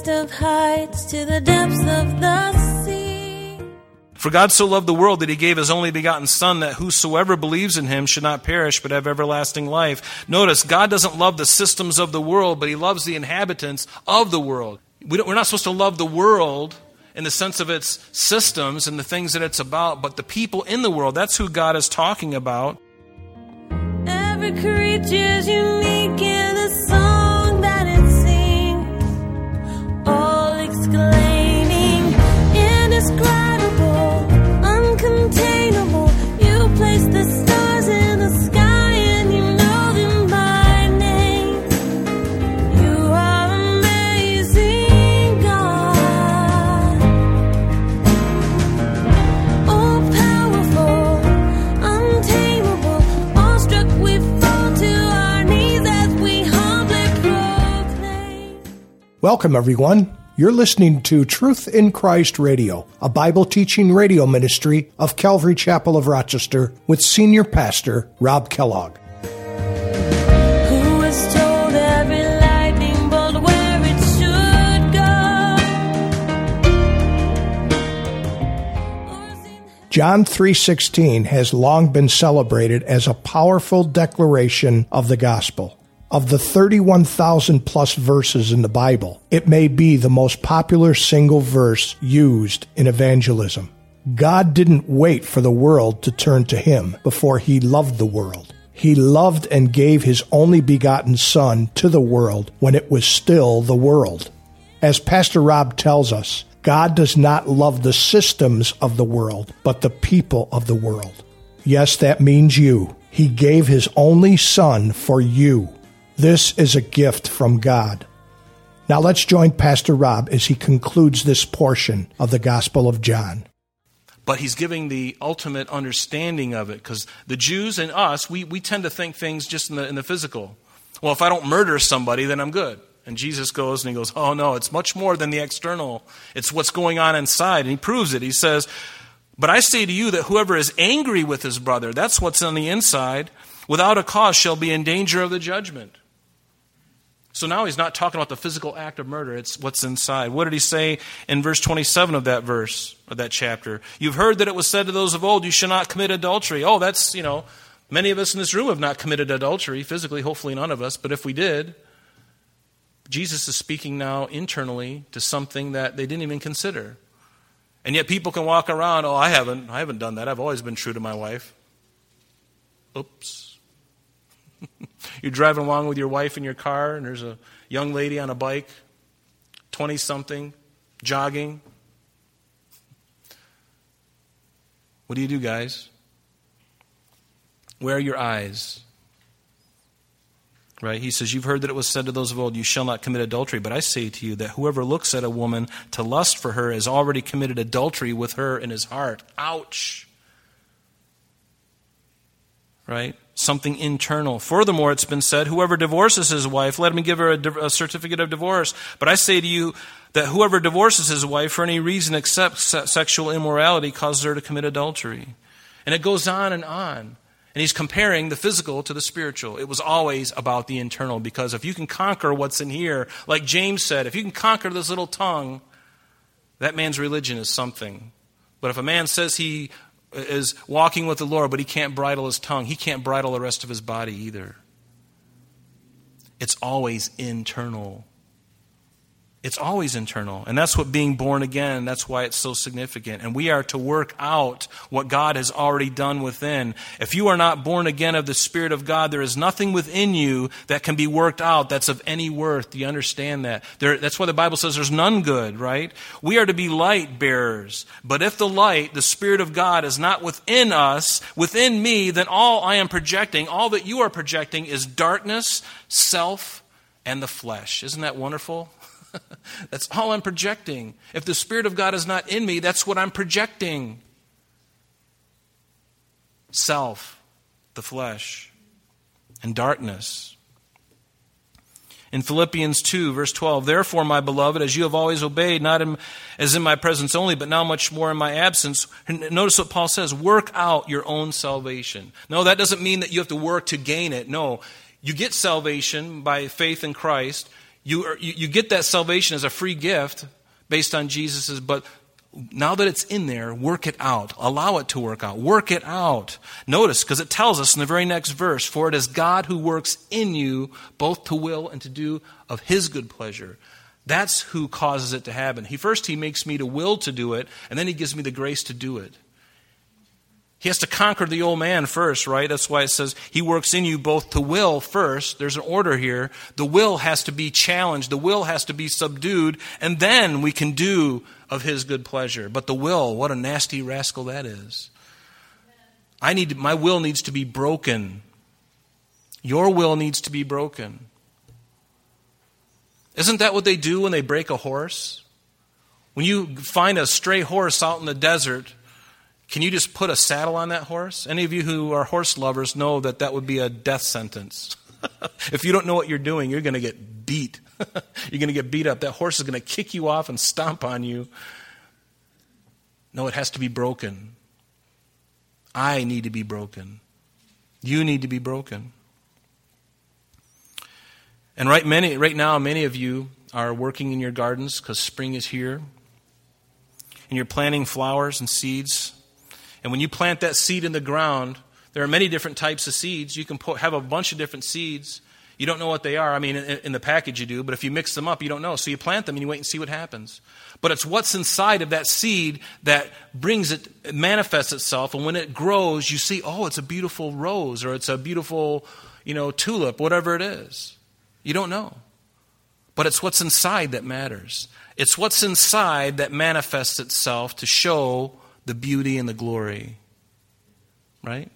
highest of heights to the depths of the sea. For God so loved the world that he gave his only begotten Son, that whosoever believes in him should not perish, but have everlasting life. Notice, God doesn't love the systems of the world, but he loves the inhabitants of the world. We are not supposed to love the world in the sense of its systems and the things that it's about, but the people in the world. That's who God is talking about. Every creature's unique in a all Welcome, everyone. You're listening to Truth in Christ Radio, a Bible teaching radio ministry of Calvary Chapel of Rochester with Senior Pastor Rob Kellogg. Who was told every lightning bolt where it should go? John 3:16 has long been celebrated as a powerful declaration of the gospel. Of the 31,000 plus verses in the Bible, it may be the most popular single verse used in evangelism. God didn't wait for the world to turn to him before he loved the world. He loved and gave his only begotten Son to the world when it was still the world. As Pastor Rob tells us, God does not love the systems of the world, but the people of the world. Yes, that means you. He gave his only Son for you. This is a gift from God. Now let's join Pastor Rob as he concludes this portion of the Gospel of John. but he's giving the ultimate understanding of it because the Jews and us, we, we tend to think things just in the, in the physical. Well, if I don't murder somebody, then I'm good. And Jesus goes and he goes, Oh, no, it's much more than the external. It's what's going on inside. And he proves it. He says, But I say to you that whoever is angry with his brother, that's what's on the inside, without a cause shall be in danger of the judgment. So now he's not talking about the physical act of murder, it's what's inside. What did he say in verse 27 of that verse, of that chapter? You've heard that it was said to those of old, You shall not commit adultery. Oh, that's, you know, many of us in this room have not committed adultery, physically, hopefully none of us, but if we did, Jesus is speaking now internally to something that they didn't even consider. And yet people can walk around, Oh, I haven't, I haven't done that. I've always been true to my wife. Oops. You're driving along with your wife in your car, and there's a young lady on a bike, 20 something, jogging. What do you do, guys? Where are your eyes? Right? He says, You've heard that it was said to those of old, You shall not commit adultery. But I say to you that whoever looks at a woman to lust for her has already committed adultery with her in his heart. Ouch right? Something internal. Furthermore, it's been said, whoever divorces his wife, let him give her a, a, certificate of divorce. But I say to you that whoever divorces his wife for any reason except se- sexual immorality causes her to commit adultery. And it goes on and on. And he's comparing the physical to the spiritual. It was always about the internal because if you can conquer what's in here, like James said, if you can conquer this little tongue, that man's religion is something. But if a man says he is walking with the Lord, but he can't bridle his tongue. He can't bridle the rest of his body either. It's always internal. It's always internal. And that's what being born again, that's why it's so significant. And we are to work out what God has already done within. If you are not born again of the Spirit of God, there is nothing within you that can be worked out that's of any worth. Do you understand that? There, that's why the Bible says there's none good, right? We are to be light bearers. But if the light, the Spirit of God, is not within us, within me, then all I am projecting, all that you are projecting is darkness, self, and the flesh. Isn't that wonderful? that's all I'm projecting. If the Spirit of God is not in me, that's what I'm projecting. Self, the flesh, and darkness. In Philippians 2, verse 12, therefore, my beloved, as you have always obeyed, not in, as in my presence only, but now much more in my absence. Notice what Paul says work out your own salvation. No, that doesn't mean that you have to work to gain it. No, you get salvation by faith in Christ. You, are, you, you get that salvation as a free gift based on Jesus's, but now that it's in there, work it out. Allow it to work out. Work it out. Notice, because it tells us in the very next verse, for it is God who works in you both to will and to do of his good pleasure. That's who causes it to happen. He first he makes me to will to do it, and then he gives me the grace to do it. He has to conquer the old man first, right? That's why it says he works in you both to will first. There's an order here. The will has to be challenged, the will has to be subdued, and then we can do of his good pleasure. But the will, what a nasty rascal that is. I need my will needs to be broken. Your will needs to be broken. Isn't that what they do when they break a horse? When you find a stray horse out in the desert, can you just put a saddle on that horse? Any of you who are horse lovers know that that would be a death sentence. if you don't know what you're doing, you're going to get beat. you're going to get beat up. That horse is going to kick you off and stomp on you. No, it has to be broken. I need to be broken. You need to be broken. And right, many, right now, many of you are working in your gardens because spring is here. And you're planting flowers and seeds and when you plant that seed in the ground, there are many different types of seeds. You can put, have a bunch of different seeds. You don't know what they are. I mean, in, in, the package you do, but if you mix them up, you don't know. So you plant them and you wait and see what happens. But it's what's inside of that seed that brings it, it manifests itself. And when it grows, you see, oh, it's a beautiful rose or it's a beautiful, you know, tulip, whatever it is. You don't know. But it's what's inside that matters. It's what's inside that manifests itself to show the beauty and the glory. Right?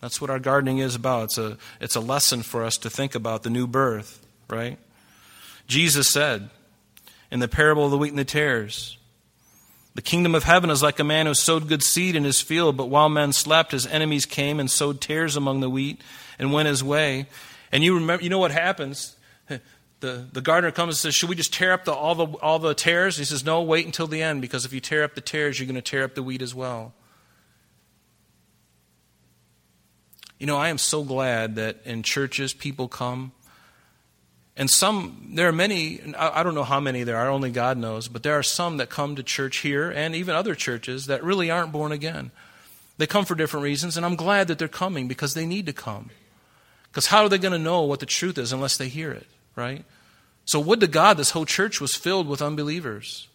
That's what our gardening is about. It's a, it's a lesson for us to think about the new birth, right? Jesus said in the parable of the wheat and the tares, the kingdom of heaven is like a man who sowed good seed in his field, but while men slept, his enemies came and sowed tares among the wheat and went his way. And you remember, you know what happens? the, the gardener comes and says, Should we just tear up the, all, the, all the tares? He says, No, wait until the end, because if you tear up the tares, you're going to tear up the wheat as well. You know, I am so glad that in churches people come. And some, there are many, I don't know how many there are, only God knows, but there are some that come to church here and even other churches that really aren't born again. They come for different reasons, and I'm glad that they're coming because they need to come. Because how are they going to know what the truth is unless they hear it? right? So, would to God this whole church was filled with unbelievers,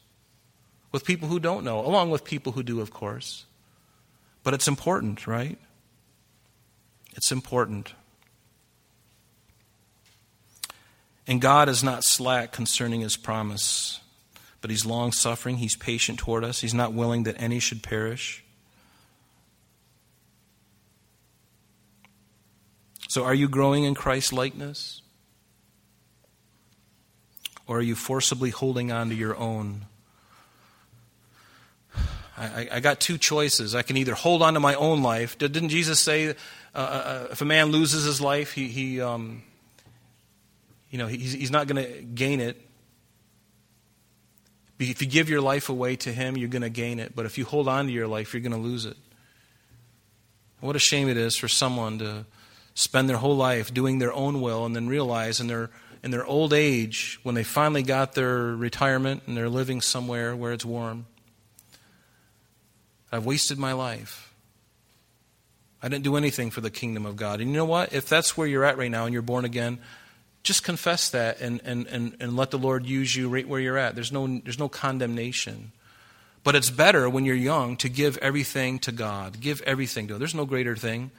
with people who don't know, along with people who do, of course. But it's important, right? It's important. And God is not slack concerning his promise, but he's long suffering, he's patient toward us, he's not willing that any should perish. So, are you growing in Christ's likeness? Or are you forcibly holding on to your own? I, I, got two choices. I can either hold on to my own life. Didn't Jesus say, uh, uh, uh, if a man loses his life, he, he um, you know, he's, he's not going to gain it. If you give your life away to him, you're going to gain it. But if you hold on to your life, you're going to lose it. What a shame it is for someone to spend their whole life doing their own will and then realize in their in their old age, when they finally got their retirement and they're living somewhere where it's warm, I've wasted my life. I didn't do anything for the kingdom of God. And you know what? If that's where you're at right now and you're born again, just confess that and, and, and, and let the Lord use you right where you're at. There's no, there's no condemnation. But it's better when you're young to give everything to God. Give everything to Him. There's no greater thing.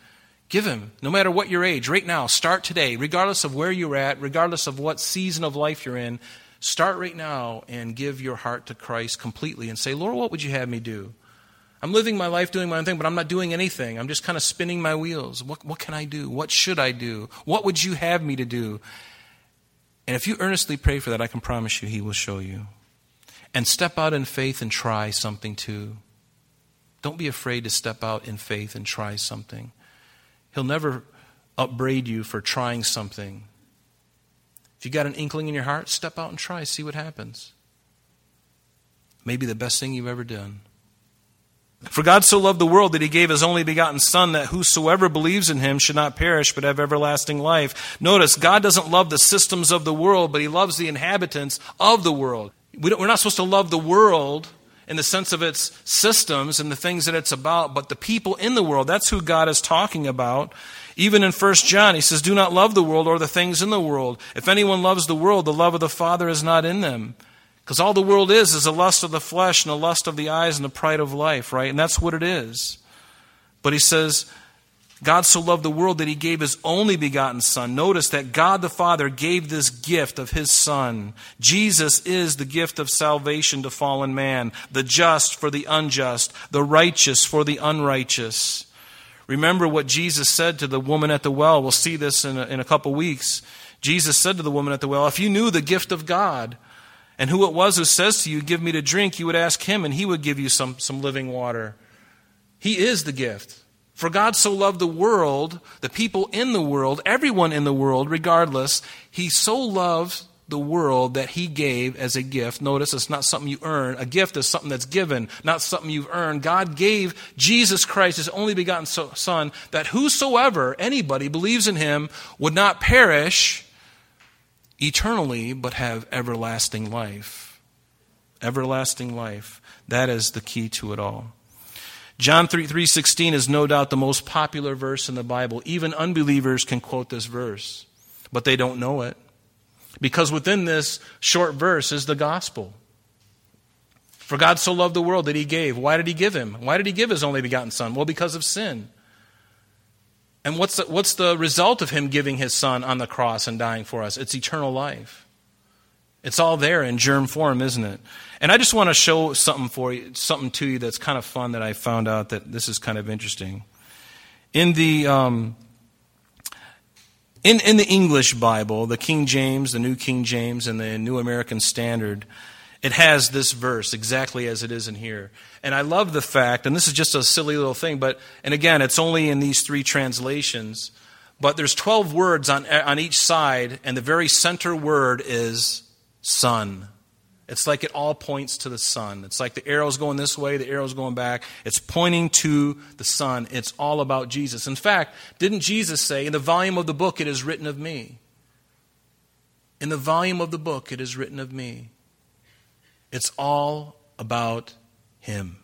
Give Him, no matter what your age, right now, start today, regardless of where you're at, regardless of what season of life you're in. Start right now and give your heart to Christ completely and say, Lord, what would you have me do? I'm living my life doing my own thing, but I'm not doing anything. I'm just kind of spinning my wheels. What, what can I do? What should I do? What would you have me to do? And if you earnestly pray for that, I can promise you He will show you. And step out in faith and try something too. Don't be afraid to step out in faith and try something. He'll never upbraid you for trying something. If you got an inkling in your heart, step out and try, see what happens. Maybe the best thing you've ever done. For God so loved the world that he gave his only begotten Son, that whosoever believes in him should not perish, but have everlasting life. Notice, God doesn't love the systems of the world, but he loves the inhabitants of the world. We we're not supposed to love the world in the sense of its systems and the things that it's about, but the people in the world. That's who God is talking about. Even in 1 John, he says, Do not love the world or the things in the world. If anyone loves the world, the love of the Father is not in them. Because all the world is is the lust of the flesh and the lust of the eyes and the pride of life, right? And that's what it is. But he says, God so loved the world that he gave his only begotten Son. Notice that God the Father gave this gift of his Son. Jesus is the gift of salvation to fallen man, the just for the unjust, the righteous for the unrighteous. Remember what Jesus said to the woman at the well. We'll see this in a, in a couple weeks. Jesus said to the woman at the well, If you knew the gift of God, and who it was who says to you, Give me to drink, you would ask him, and he would give you some, some living water. He is the gift. For God so loved the world, the people in the world, everyone in the world, regardless, he so loved the world that he gave as a gift. Notice it's not something you earn. A gift is something that's given, not something you've earned. God gave Jesus Christ, his only begotten Son, that whosoever, anybody, believes in him would not perish, eternally, but have everlasting life. Everlasting life. That is the key to it all. John 3, 3.16 is no doubt the most popular verse in the Bible. Even unbelievers can quote this verse, but they don't know it. Because within this short verse is the gospel. For God so loved the world that he gave. Why did he give him? Why did he give his only begotten Son? Well, because of sin. And what's the, what's the result of him giving his son on the cross and dying for us? It's eternal life. It's all there in germ form, isn't it? And I just want to show something for you, something to you that's kind of fun that I found out that this is kind of interesting. In the um, in in the English Bible, the King James, the New King James, and the New American Standard, it has this verse exactly as it is in here. And I love the fact, and this is just a silly little thing, but, and again, it's only in these three translations, but there's 12 words on, on each side, and the very center word is Son. It's like it all points to the Son. It's like the arrow's going this way, the arrow's going back. It's pointing to the Son. It's all about Jesus. In fact, didn't Jesus say, In the volume of the book it is written of me? In the volume of the book it is written of me. It's all about Him.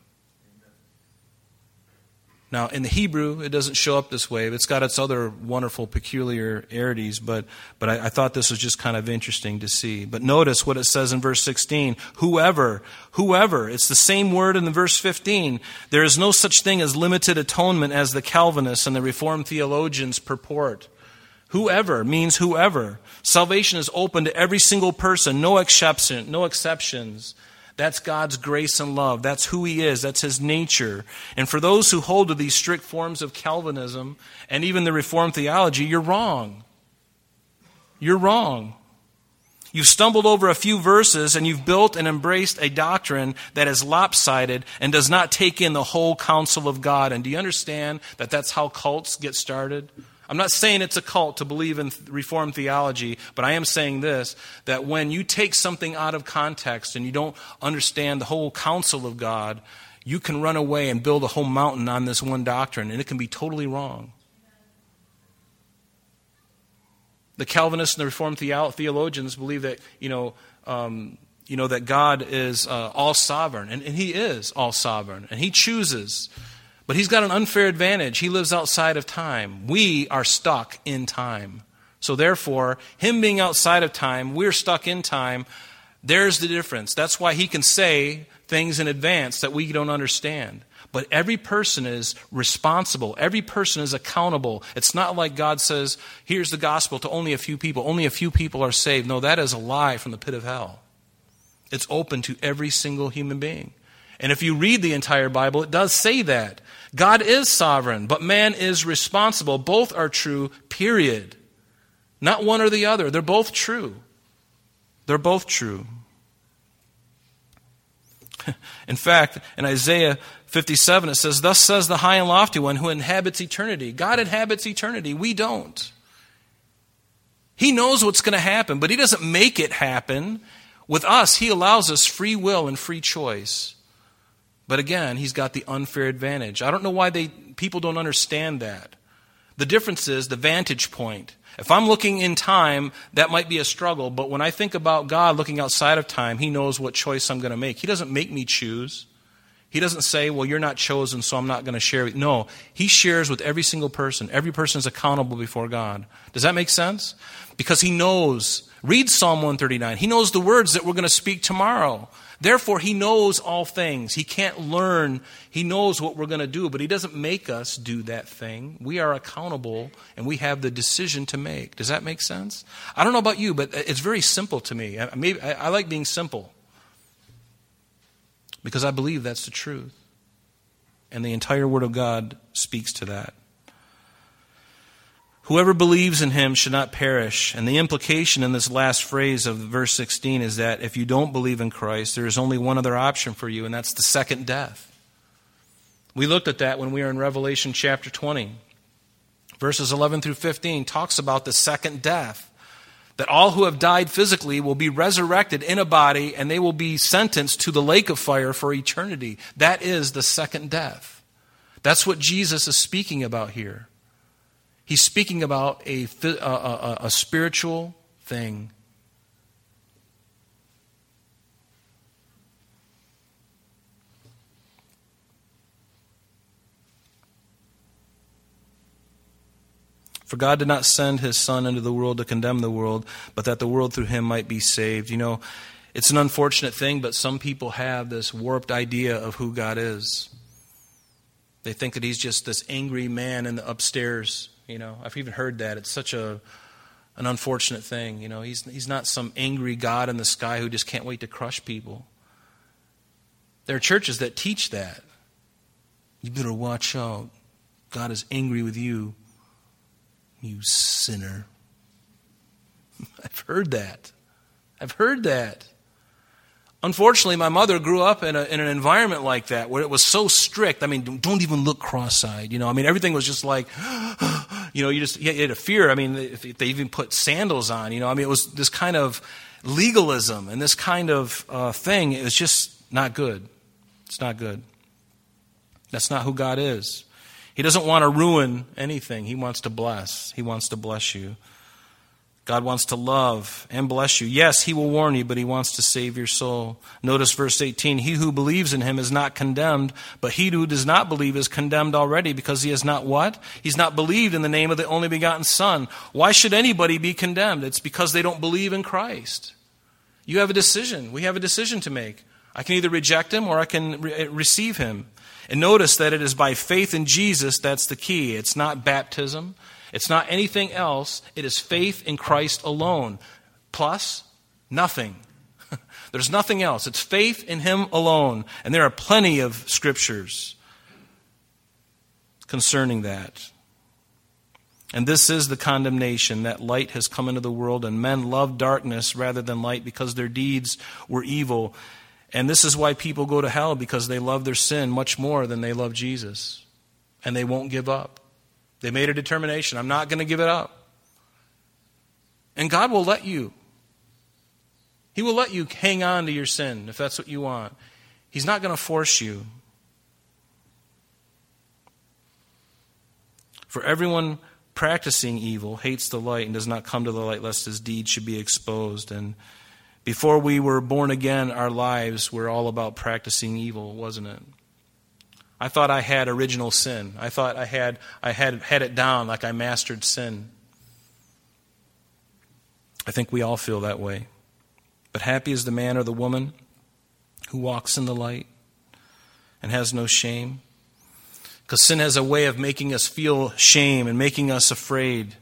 Now, in the Hebrew, it doesn't show up this way. It's got its other wonderful peculiarities, but, but I, I, thought this was just kind of interesting to see. But notice what it says in verse 16 whoever, whoever. It's the same word in the verse 15. There is no such thing as limited atonement as the Calvinists and the Reformed theologians purport. Whoever means whoever. Salvation is open to every single person, no exception, no exceptions. That's God's grace and love. That's who He is. That's His nature. And for those who hold to these strict forms of Calvinism and even the Reformed theology, you're wrong. You're wrong. You've stumbled over a few verses and you've built and embraced a doctrine that is lopsided and does not take in the whole counsel of God. And do you understand that that's how cults get started? I'm not saying it's a cult to believe in Reformed theology, but I am saying this that when you take something out of context and you don't understand the whole counsel of God, you can run away and build a whole mountain on this one doctrine, and it can be totally wrong. The Calvinists and the Reformed theologians believe that, you know, um, you know that God is uh, all sovereign, and, and He is all sovereign, and He chooses but he's got an unfair advantage. He lives outside of time. We are stuck in time. So, therefore, him being outside of time, we're stuck in time. There's the difference. That's why he can say things in advance that we don't understand. But every person is responsible. Every person is accountable. It's not like God says, here's the gospel to only a few people. Only a few people are saved. No, that is a lie from the pit of hell. It's open to every single human being. And if you read the entire Bible, it does say that. God is sovereign, but man is responsible. Both are true, period. Not one or the other. They're both true. They're both true. in fact, in Isaiah 57, it says, Thus says the high and lofty one who inhabits eternity. God inhabits eternity. We don't. He knows what's going to happen, but He doesn't make it happen. With us, He allows us free will and free choice. But again, he's got the unfair advantage. I don't know why they, people don't understand that. The difference is the vantage point. If I'm looking in time, that might be a struggle, but when I think about God looking outside of time, He knows what choice I'm going to make. He doesn't make me choose. He doesn't say, well, you're not chosen, so I'm not going to share with you. No, He shares with every single person. Every person is accountable before God. Does that make sense? Because He knows. Read Psalm 139. He knows the words that we're going to speak tomorrow. Therefore, he knows all things. He can't learn. He knows what we're going to do, but he doesn't make us do that thing. We are accountable and we have the decision to make. Does that make sense? I don't know about you, but it's very simple to me. I, maybe, I, I like being simple because I believe that's the truth. And the entire Word of God speaks to that. Whoever believes in him should not perish. And the implication in this last phrase of verse 16 is that if you don't believe in Christ, there is only one other option for you, and that's the second death. We looked at that when we were in Revelation chapter 20. Verses 11 through 15 talks about the second death. That all who have died physically will be resurrected in a body and they will be sentenced to the lake of fire for eternity. That is the second death. That's what Jesus is speaking about here. He's speaking about a, a, a, a spiritual thing. For God did not send his Son into the world to condemn the world, but that the world through him might be saved. You know, it's an unfortunate thing, but some people have this warped idea of who God is. They think that he's just this angry man in the upstairs you know, I've even heard that. It's such a an unfortunate thing. You know, he's he's not some angry God in the sky who just can't wait to crush people. There are churches that teach that. You better watch out. God is angry with you, you sinner. I've heard that. I've heard that. Unfortunately, my mother grew up in, a, in an environment like that where it was so strict. I mean, don't even look cross eyed. You know, I mean, everything was just like, oh, you know, you just you had a fear. I mean, if they even put sandals on, you know, I mean, it was this kind of legalism and this kind of uh, thing. It was just not good. It's not good. That's not who God is. He doesn't want to ruin anything, He wants to bless. He wants to bless you. God wants to love and bless you. Yes, He will warn you, but He wants to save your soul. Notice verse 18 He who believes in Him is not condemned, but he who does not believe is condemned already because he has not what? He's not believed in the name of the only begotten Son. Why should anybody be condemned? It's because they don't believe in Christ. You have a decision. We have a decision to make. I can either reject Him or I can re- eh, receive Him. And notice that it is by faith in Jesus that's the key. It's not baptism. It's not anything else. It is faith in Christ alone, plus nothing. There's nothing else. It's faith in Him alone. And there are plenty of scriptures concerning that. And this is the condemnation that light has come into the world, and men love darkness rather than light because their deeds were evil. And this is why people go to hell because they love their sin much more than they love Jesus. And they won't give up. They made a determination I'm not going to give it up. And God will let you. He will let you hang on to your sin if that's what you want. He's not going to force you. For everyone practicing evil hates the light and does not come to the light lest his deeds should be exposed. And before we were born again, our lives were all about practicing evil, wasn't it? I thought I had original sin. I thought I had, I had had it down like I mastered sin. I think we all feel that way. But happy is the man or the woman who walks in the light and has no shame. Because sin has a way of making us feel shame and making us afraid.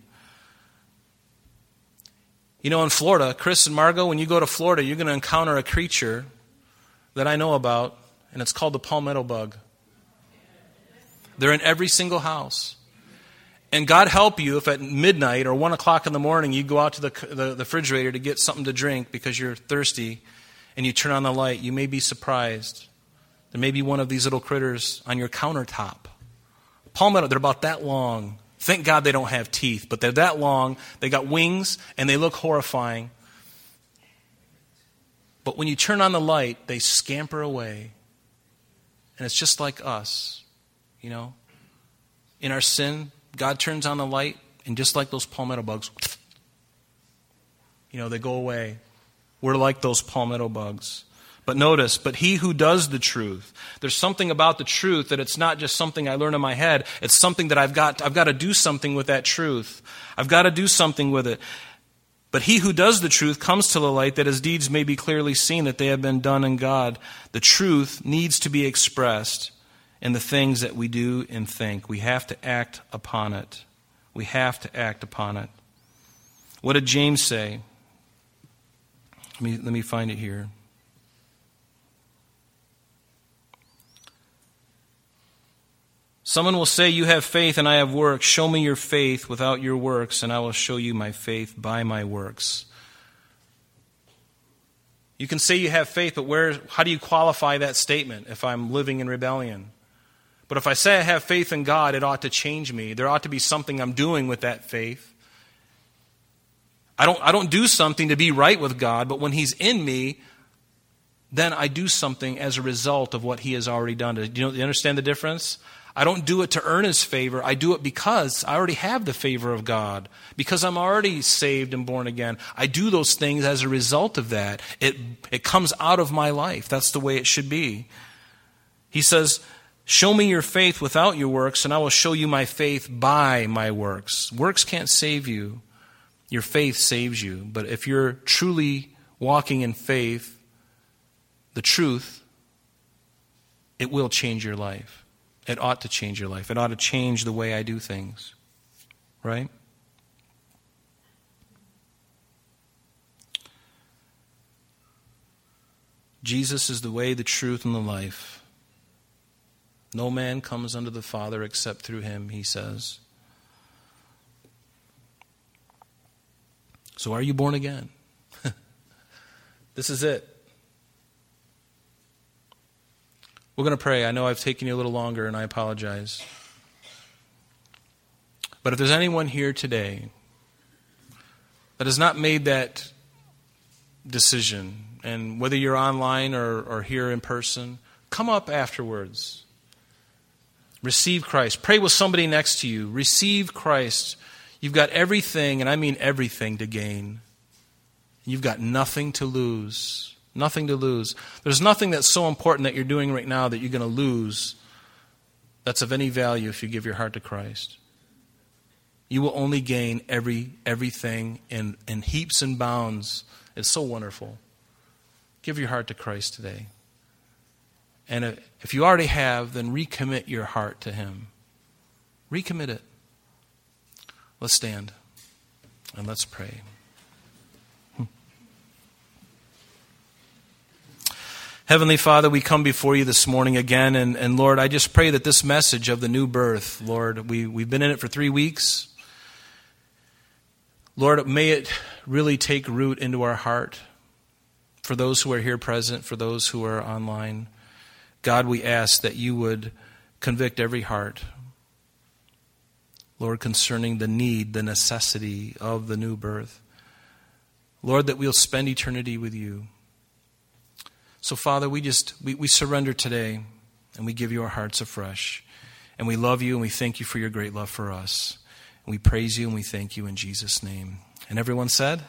You know, in Florida, Chris and Margot, when you go to Florida, you're going to encounter a creature that I know about, and it's called the palmetto bug. They're in every single house. And God help you if at midnight or 1 o'clock in the morning you go out to the, the, the, refrigerator to get something to drink because you're thirsty and you turn on the light, you may be surprised. There may be one of these little critters on your countertop. Palmetto, they're about that long. Thank God they don't have teeth, but they're that long. They got wings and they look horrifying. But when you turn on the light, they scamper away And it's just like us, you know. In our sin, God turns on the light, and just like those palmetto bugs, you know, they go away. We're like those palmetto bugs. But notice, but he who does the truth, there's something about the truth that it's not just something I learn in my head. It's something that I've got, I've got to do something with that truth. I've got to do something with it. But he who does the truth comes to the light that his deeds may be clearly seen that they have been done in God. The truth needs to be expressed in the things that we do and think. We have to act upon it. We have to act upon it. What did James say? Let me, let me find it here. Someone will say, You have faith and I have works. Show me your faith without your works, and I will show you my faith by my works. You can say you have faith, but where, how do you qualify that statement if I'm living in rebellion? But if I say I have faith in God, it ought to change me. There ought to be something I'm doing with that faith. I don't, I don't do something to be right with God, but when He's in me, then I do something as a result of what He has already done. Do you, know, you understand the difference? I don't do it to earn his favor. I do it because I already have the favor of God. Because I'm already saved and born again. I do those things as a result of that. It, it comes out of my life. That's the way it should be. He says, Show me your faith without your works, and I will show you my faith by my works. Works can't save you. Your faith saves you. But if you're truly walking in faith, the truth, it will change your life. It ought to change your life. It ought to change the way I do things. Right? Jesus is the way, the truth, and the life. No man comes unto the Father except through him, he says. So are you born again? this is it. We're going to pray. I know I've taken you a little longer, and I apologize. But if there's anyone here today that has not made that decision, and whether you're online or, or here in person, come up afterwards. Receive Christ. Pray with somebody next to you. Receive Christ. You've got everything, and I mean everything, to gain. You've got nothing to lose. Nothing to lose. There's nothing that's so important that you're doing right now that you're going to lose that's of any value if you give your heart to Christ. You will only gain every everything in, in heaps and bounds. It's so wonderful. Give your heart to Christ today. And if you already have, then recommit your heart to Him. Recommit it. Let's stand and let's pray. Heavenly Father, we come before you this morning again, and, and Lord, I just pray that this message of the new birth, Lord, we, we've been in it for three weeks. Lord, may it really take root into our heart for those who are here present, for those who are online. God, we ask that you would convict every heart, Lord, concerning the need, the necessity of the new birth. Lord, that we'll spend eternity with you. So, Father, we just we, we surrender today and we give you our hearts afresh. And we love you and we thank you for your great love for us. And we praise you and we thank you in Jesus' name. And everyone said?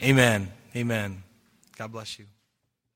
Amen. Amen. Amen. God bless you.